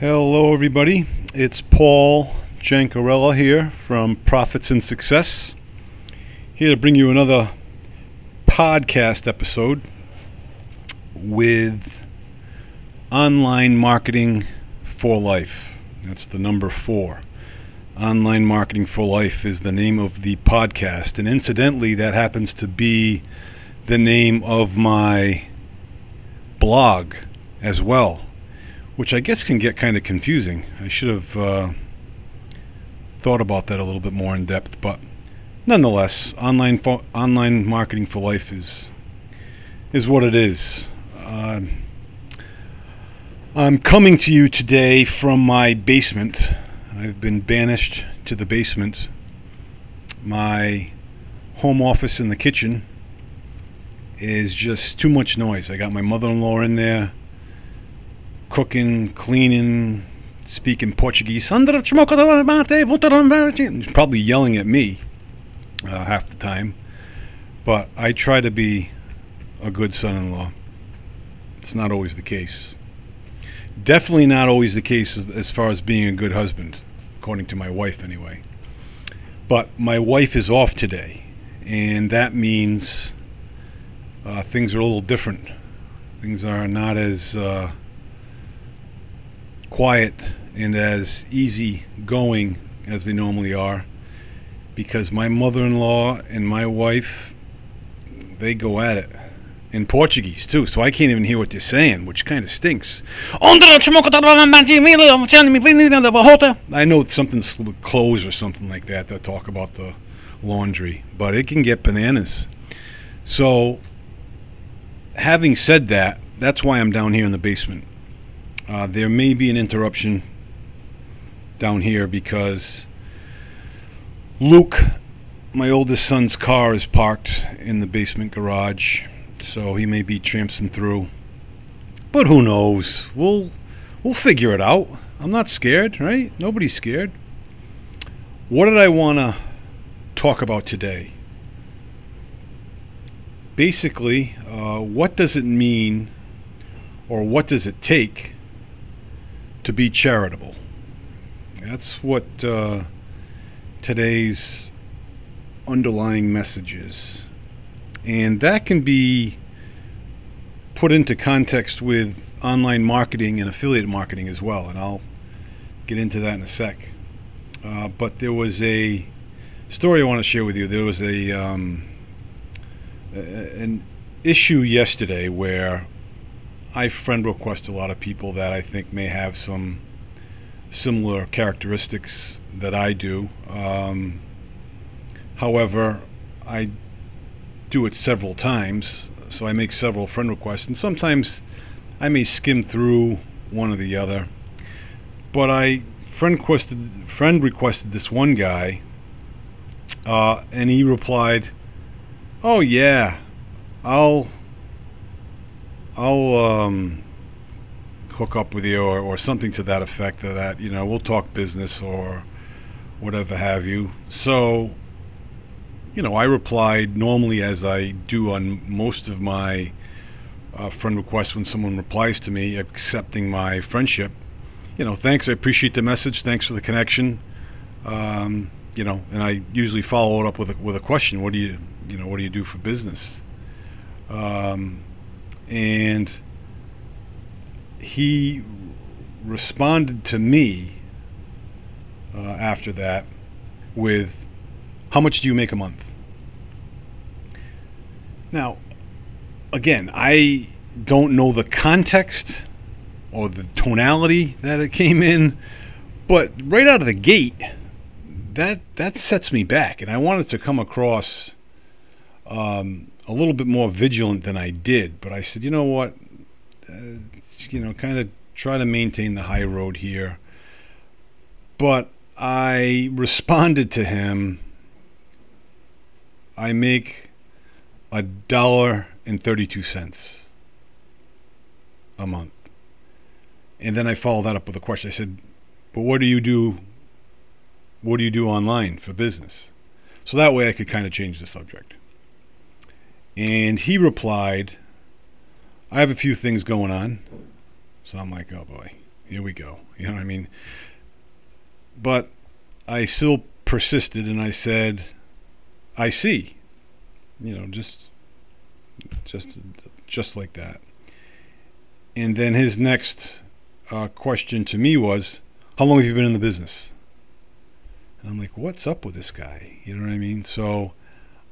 Hello, everybody. It's Paul Jancarella here from Profits and Success. Here to bring you another podcast episode with online marketing for life. That's the number four. Online Marketing for Life is the name of the podcast. And incidentally, that happens to be the name of my blog as well, which I guess can get kind of confusing. I should have uh, thought about that a little bit more in depth, but nonetheless, online fo- online marketing for life is is what it is. Uh, I'm coming to you today from my basement. I've been banished to the basement. My home office in the kitchen is just too much noise. I got my mother in law in there cooking, cleaning, speaking Portuguese. She's probably yelling at me uh, half the time. But I try to be a good son in law. It's not always the case. Definitely not always the case as, as far as being a good husband, according to my wife, anyway. But my wife is off today, and that means uh, things are a little different. Things are not as uh, quiet and as easy going as they normally are because my mother-in-law and my wife they go at it in Portuguese too, so I can't even hear what they're saying, which kind of stinks. I know something's clothes or something like that. They talk about the laundry, but it can get bananas. So, having said that, that's why I'm down here in the basement. Uh, there may be an interruption down here because Luke, my oldest son's car, is parked in the basement garage so he may be tramping through. But who knows? We'll we'll figure it out. I'm not scared, right? Nobody's scared. What did I want to talk about today? Basically, uh, what does it mean, or what does it take, to be charitable? That's what uh, today's underlying message is. And that can be put into context with online marketing and affiliate marketing as well. And I'll get into that in a sec. Uh, but there was a story I want to share with you. There was a um, an issue yesterday where I friend request a lot of people that I think may have some similar characteristics that I do. Um, however, I do it several times, so I make several friend requests, and sometimes I may skim through one or the other. But I friend requested friend requested this one guy, uh, and he replied, "Oh yeah, I'll I'll um, hook up with you or, or something to that effect. Of that you know we'll talk business or whatever have you." So you know, I replied normally as I do on most of my uh, friend requests when someone replies to me, accepting my friendship. You know, thanks. I appreciate the message. Thanks for the connection. Um, you know, and I usually follow it up with a, with a question. What do you, you know, what do you do for business? Um, and he responded to me uh, after that with, "How much do you make a month?" Now, again, I don't know the context or the tonality that it came in, but right out of the gate, that that sets me back, and I wanted to come across um, a little bit more vigilant than I did. But I said, you know what, uh, you know, kind of try to maintain the high road here. But I responded to him. I make a dollar and 32 cents a month. And then I followed that up with a question. I said, "But what do you do? What do you do online for business?" So that way I could kind of change the subject. And he replied, "I have a few things going on." So I'm like, "Oh boy." here we go. You know what I mean? But I still persisted and I said, I see. You know, just just just like that. And then his next uh, question to me was, "How long have you been in the business?" And I'm like, "What's up with this guy?" You know what I mean? So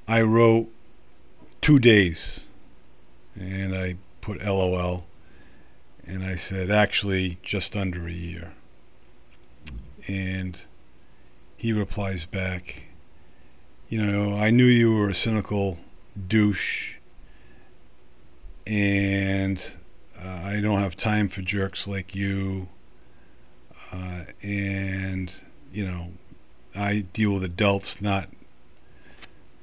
I wrote two days, and I put LOL, and I said, "Actually, just under a year." And he replies back, "You know, I knew you were a cynical douche." and uh, I don't have time for jerks like you. Uh, and you know, I deal with adults, not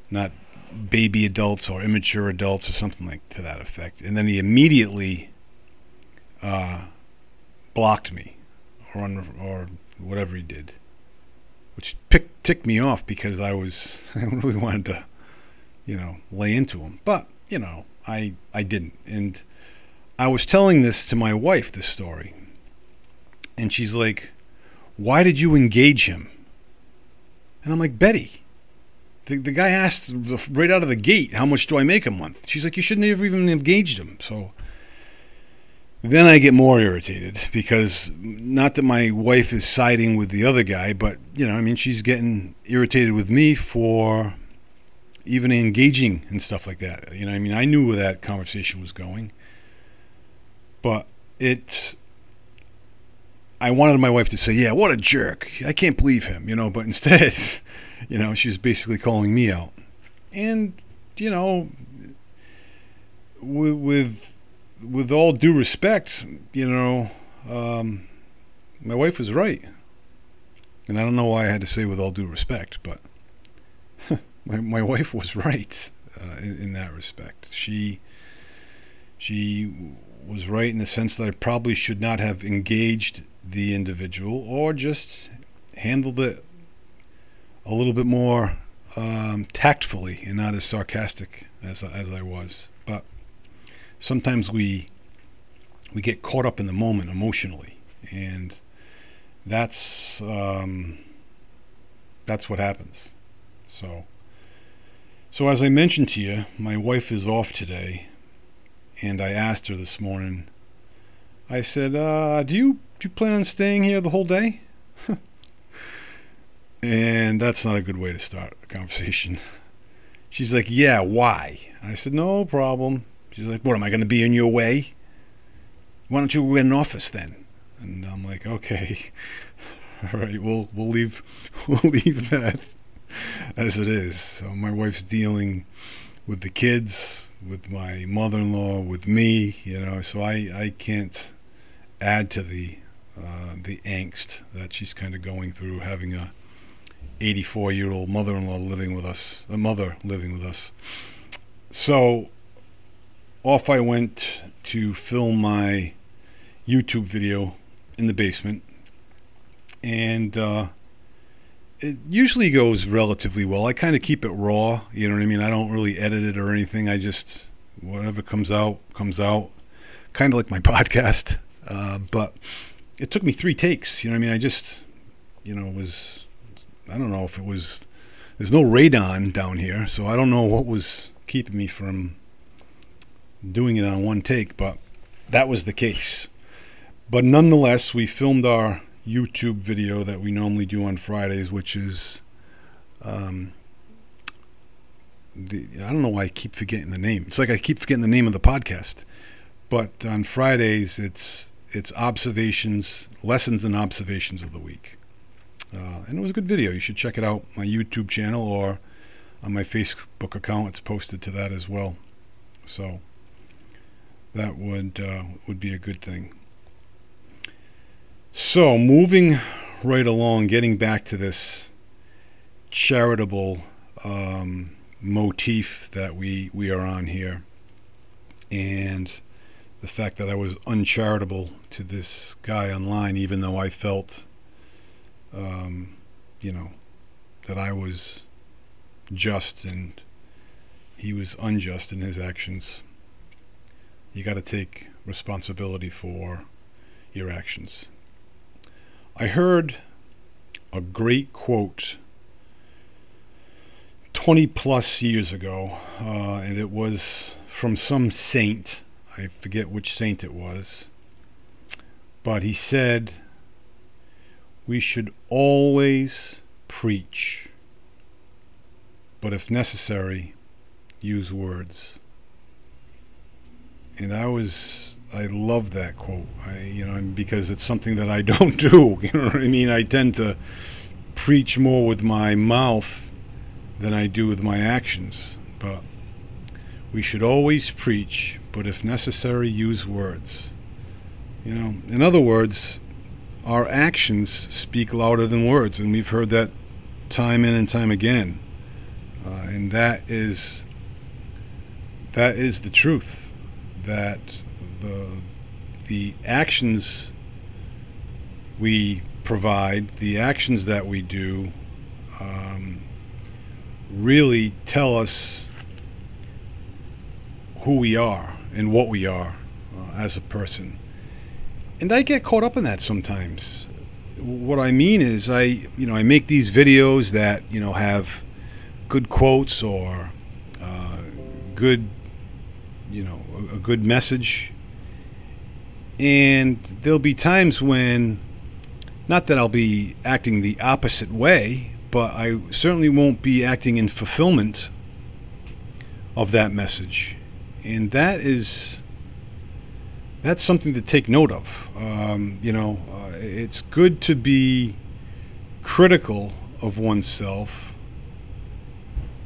not baby adults or immature adults or something like to that effect. And then he immediately uh, blocked me, or or whatever he did, which ticked me off because I was I really wanted to, you know, lay into him. But you know, I I didn't. And I was telling this to my wife this story. And she's like, "Why did you engage him?" And I'm like, "Betty, the the guy asked right out of the gate, "How much do I make a month?" She's like, "You shouldn't have even engaged him." So then I get more irritated because not that my wife is siding with the other guy, but you know, I mean, she's getting irritated with me for even engaging and stuff like that. You know, I mean, I knew where that conversation was going, but it. I wanted my wife to say, "Yeah, what a jerk! I can't believe him," you know. But instead, you know, she was basically calling me out, and you know, with with, with all due respect, you know, um, my wife was right, and I don't know why I had to say with all due respect, but my my wife was right uh, in, in that respect. She she was right in the sense that I probably should not have engaged the individual or just handled it a little bit more um, tactfully and not as sarcastic as as I was. But sometimes we we get caught up in the moment emotionally, and that's um, that's what happens. So so, as I mentioned to you, my wife is off today, and I asked her this morning. I said, uh, "Do you do you plan on staying here the whole day?" And that's not a good way to start a conversation. She's like, "Yeah, why?" I said, "No problem." She's like, "What am I going to be in your way? Why don't you get an office then?" And I'm like, "Okay, all right, we'll we'll leave we'll leave that." as it is. So my wife's dealing with the kids, with my mother-in-law, with me, you know. So I I can't add to the uh, the angst that she's kind of going through, having a 84-year-old mother-in-law living with us, a mother living with us. So off I went to film my YouTube video in the basement, and. Uh, it usually goes relatively well. I kind of keep it raw, you know what I mean? I don't really edit it or anything. I just whatever comes out comes out, kind of like my podcast. Uh, but it took me three takes. You know what I mean? I just, you know, was I don't know if it was. There's no radon down here, so I don't know what was keeping me from doing it on one take. But that was the case. But nonetheless, we filmed our YouTube video that we normally do on Fridays, which is um, the I don't know why I keep forgetting the name. It's like I keep forgetting the name of the podcast. But on Fridays, it's it's observations, lessons and observations of the week. Uh, and it was a good video. You should check it out. My YouTube channel or on my Facebook account. It's posted to that as well. So that would uh, would be a good thing. So, moving right along, getting back to this charitable um, motif that we, we are on here, and the fact that I was uncharitable to this guy online, even though I felt, um, you know, that I was just and he was unjust in his actions. You got to take responsibility for your actions I heard a great quote 20 plus years ago, uh, and it was from some saint. I forget which saint it was. But he said, We should always preach, but if necessary, use words. And I was, I love that quote. I, you know, because it's something that I don't do. You know what I mean? I tend to preach more with my mouth than I do with my actions. But we should always preach, but if necessary, use words. You know, in other words, our actions speak louder than words, and we've heard that time in and time again. Uh, and that is that is the truth. That the the actions we provide, the actions that we do, um, really tell us who we are and what we are uh, as a person. And I get caught up in that sometimes. What I mean is, I you know I make these videos that you know have good quotes or uh, good you know a, a good message, and there'll be times when not that I'll be acting the opposite way, but I certainly won't be acting in fulfillment of that message. And that is that's something to take note of. Um, you know, uh, it's good to be critical of oneself,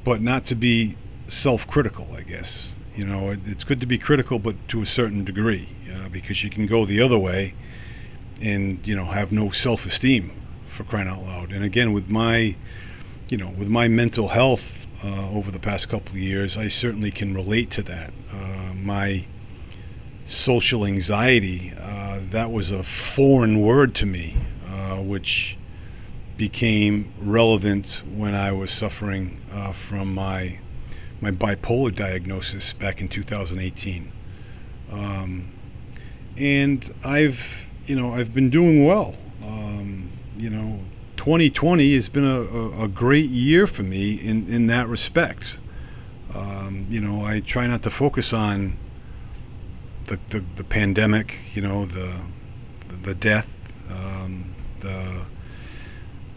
but not to be self-critical. I guess you know it, it's good to be critical, but to a certain degree, uh, because you can go the other way and you know have no self-esteem for crying out loud. And again, with my, you know, with my mental health uh, over the past couple of years, I certainly can relate to that. Uh, my social anxiety, uh, that was a foreign word to me, uh, which became relevant when I was suffering uh, from my my bipolar diagnosis back in 2018. Um, and I've, you know, I've been doing well. Um, you know, 2020 has been a, a, a, great year for me in, in that respect. Um, you know, I try not to focus on the, the, the pandemic, you know, the, the death, um, the,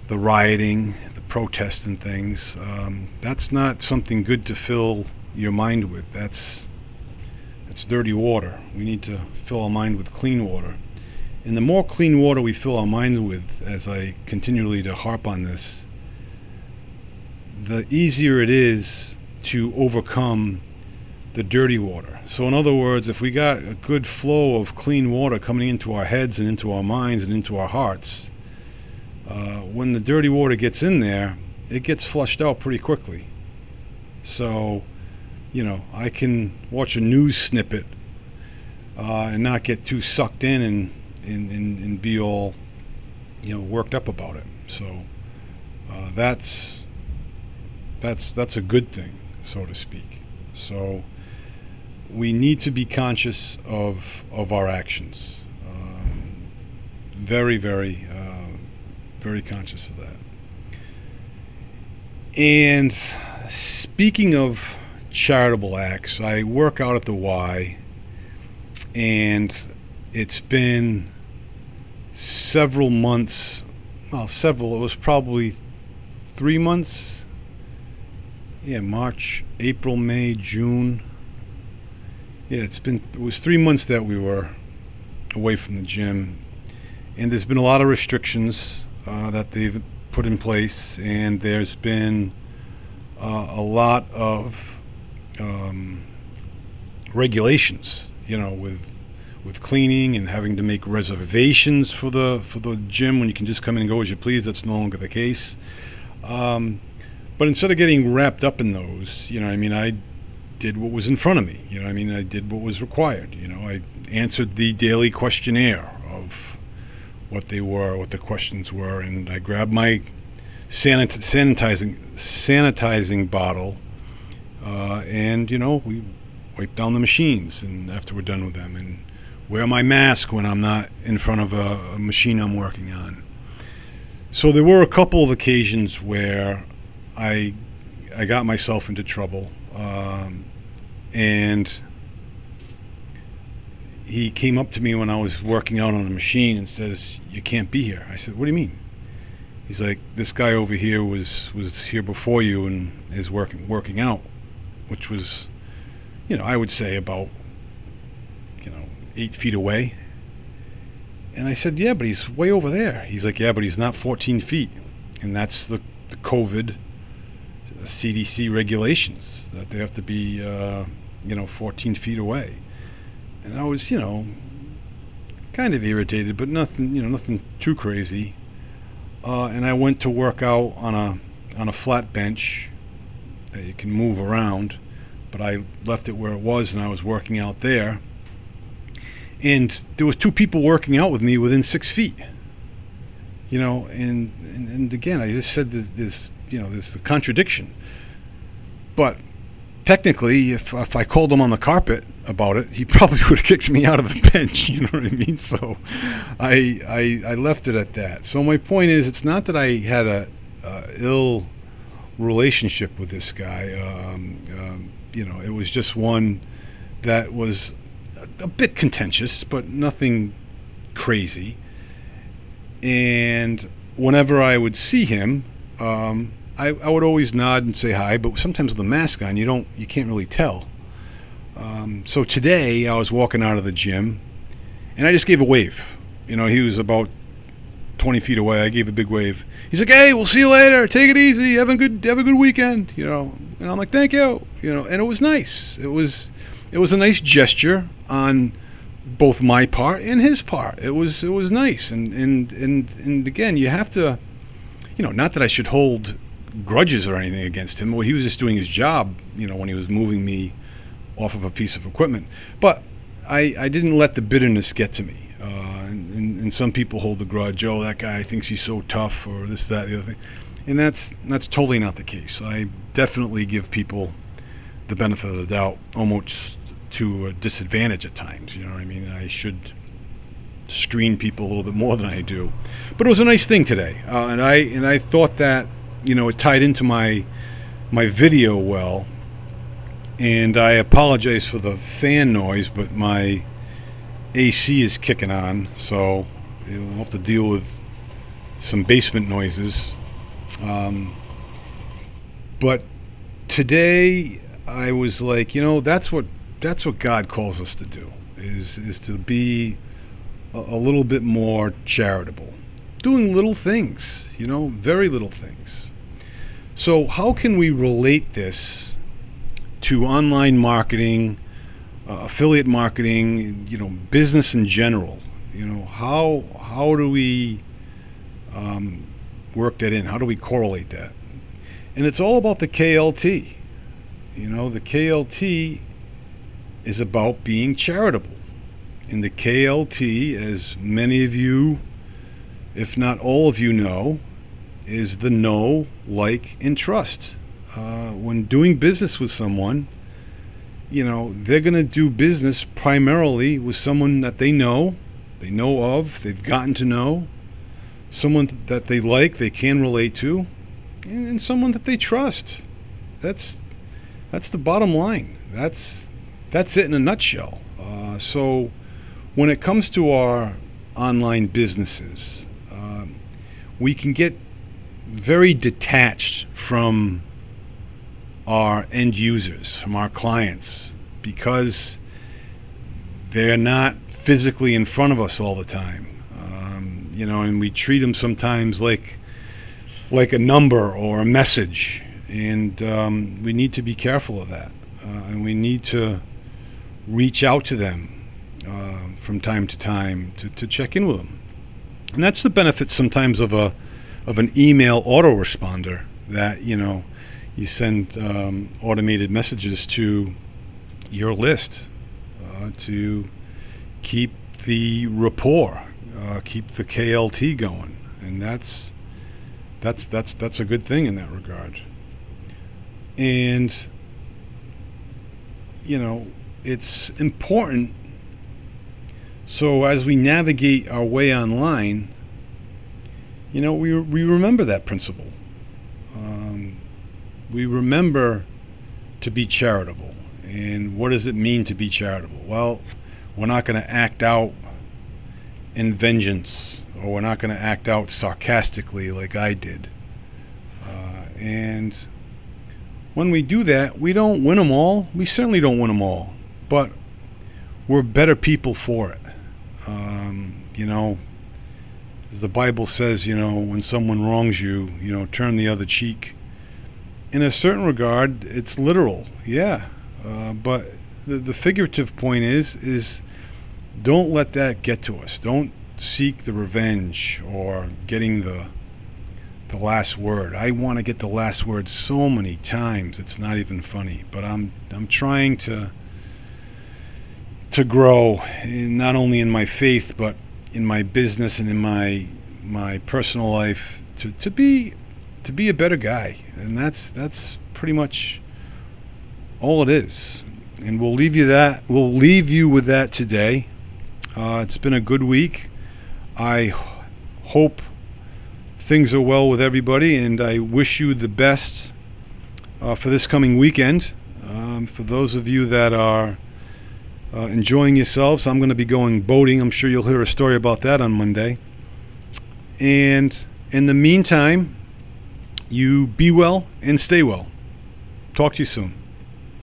the rioting, the protests and things. Um, that's not something good to fill your mind with. That's, that's dirty water. We need to fill our mind with clean water. And the more clean water we fill our minds with, as I continually to harp on this, the easier it is to overcome the dirty water. So, in other words, if we got a good flow of clean water coming into our heads and into our minds and into our hearts, uh, when the dirty water gets in there, it gets flushed out pretty quickly. So, you know, I can watch a news snippet uh, and not get too sucked in and and, and, and be all you know worked up about it. So uh, that's that's that's a good thing, so to speak. So we need to be conscious of of our actions. Um, very, very, uh, very conscious of that. And speaking of charitable acts, I work out at the Y, and it's been several months well several it was probably three months yeah march april may june yeah it's been it was three months that we were away from the gym and there's been a lot of restrictions uh, that they've put in place and there's been uh, a lot of um, regulations you know with with cleaning and having to make reservations for the for the gym when you can just come in and go as you please. That's no longer the case. Um, but instead of getting wrapped up in those, you know, I mean, I did what was in front of me. You know, I mean, I did what was required. You know, I answered the daily questionnaire of what they were, what the questions were, and I grabbed my sanit- sanitizing sanitizing bottle, uh, and you know, we wiped down the machines, and after we're done with them, and wear my mask when I'm not in front of a, a machine I'm working on. So there were a couple of occasions where I I got myself into trouble, um, and he came up to me when I was working out on the machine and says, "You can't be here." I said, "What do you mean?" He's like, "This guy over here was was here before you and is working working out," which was, you know, I would say about, you know, eight feet away. And I said, "Yeah, but he's way over there." He's like, "Yeah, but he's not 14 feet," and that's the, the COVID CDC regulations that they have to be, uh, you know, 14 feet away and I was, you know, kind of irritated, but nothing, you know, nothing too crazy. Uh, and I went to work out on a on a flat bench that you can move around, but I left it where it was, and I was working out there. And there was two people working out with me within six feet. You know, and and, and again, I just said this, this you know, there's a contradiction. But technically, if if I called him on the carpet about it, he probably would have kicked me out of the bench. You know what I mean? So, I I, I left it at that. So my point is, it's not that I had a ill relationship with this guy. Um, um, you know, it was just one that was a, a bit contentious, but nothing crazy. And whenever I would see him, um, I, I would always nod and say hi. But sometimes with a mask on, you don't, you can't really tell. Um, so today I was walking out of the gym, and I just gave a wave. You know, he was about 20 feet away. I gave a big wave. He's like, "Hey, we'll see you later. Take it easy. Have a good have a good weekend." You know, and I'm like, "Thank you." You know, and it was nice. It was it was a nice gesture on both my part and his part. It was it was nice. And and and and again, you have to, you know, not that I should hold grudges or anything against him. Well, he was just doing his job. You know, when he was moving me off of a piece of equipment. But I, I didn't let the bitterness get to me. Uh, and, and, and, some people hold the grudge. Oh, that guy thinks he's so tough, or this, that, the other thing. And that's that's totally not the case. I definitely give people the benefit of the doubt, almost to a disadvantage at times. You know what I mean? I should screen people a little bit more than I do. But it was a nice thing today, uh, and I and I thought that you know it tied into my my video well and I apologize for the fan noise, but my AC is kicking on, so you'll have to deal with some basement noises. Um, but today I was like, you know, that's what that's what God calls us to do is is to be a, a little bit more charitable, doing little things, you know, very little things. So how can we relate this? to online marketing, uh, affiliate marketing, you know, business in general. You know, how how do we um, work that in? How do we correlate that? And it's all about the KLT. You know, the KLT is about being charitable. And the KLT, as many of you, if not all of you know, is the know, like, and trust uh, when doing business with someone, you know, they're going to do business primarily with someone that they know, they know of, they've gotten to know, someone that they like, they can relate to, and, someone that they trust. That's that's the bottom line. That's that's it in a nutshell. Uh, so when it comes to our online businesses, um, we can get very detached from our end users, from our clients, because they're not physically in front of us all the time. Um, you know, and we treat them sometimes like like a number or a message, and um, we need to be careful of that, uh, and we need to reach out to them uh, from time to time to, to check in with them. And that's the benefit sometimes of a of an email autoresponder that you know you send um, automated messages to your list uh, to keep the rapport, uh, keep the KLT going, and that's that's that's that's a good thing in that regard. And you know, it's important. So as we navigate our way online, you know, we, we remember that principle. Um, we remember to be charitable. And what does it mean to be charitable? Well, we're not going to act out in vengeance, or we're not going to act out sarcastically like I did. Uh, and when we do that, we don't win them all. We certainly don't win them all, but we're better people for it. Um, you know, as the Bible says, you know, when someone wrongs you, you know, turn the other cheek. In a certain regard, it's literal, yeah. Uh, but the, the figurative point is, is don't let that get to us. Don't seek the revenge or getting the the last word. I want to get the last word so many times it's not even funny. But I'm I'm trying to to grow in, not only in my faith but in my business and in my my personal life to, to be to be a better guy. And that's that's pretty much all it is. And we'll leave you that we'll leave you with that today. Uh, it's been a good week. I h- hope things are well with everybody and I wish you the best uh, for this coming weekend. Um, for those of you that are uh, enjoying yourselves. I'm going to be going boating. I'm sure you'll hear a story about that on Monday. And in the meantime, you be well and stay well. Talk to you soon.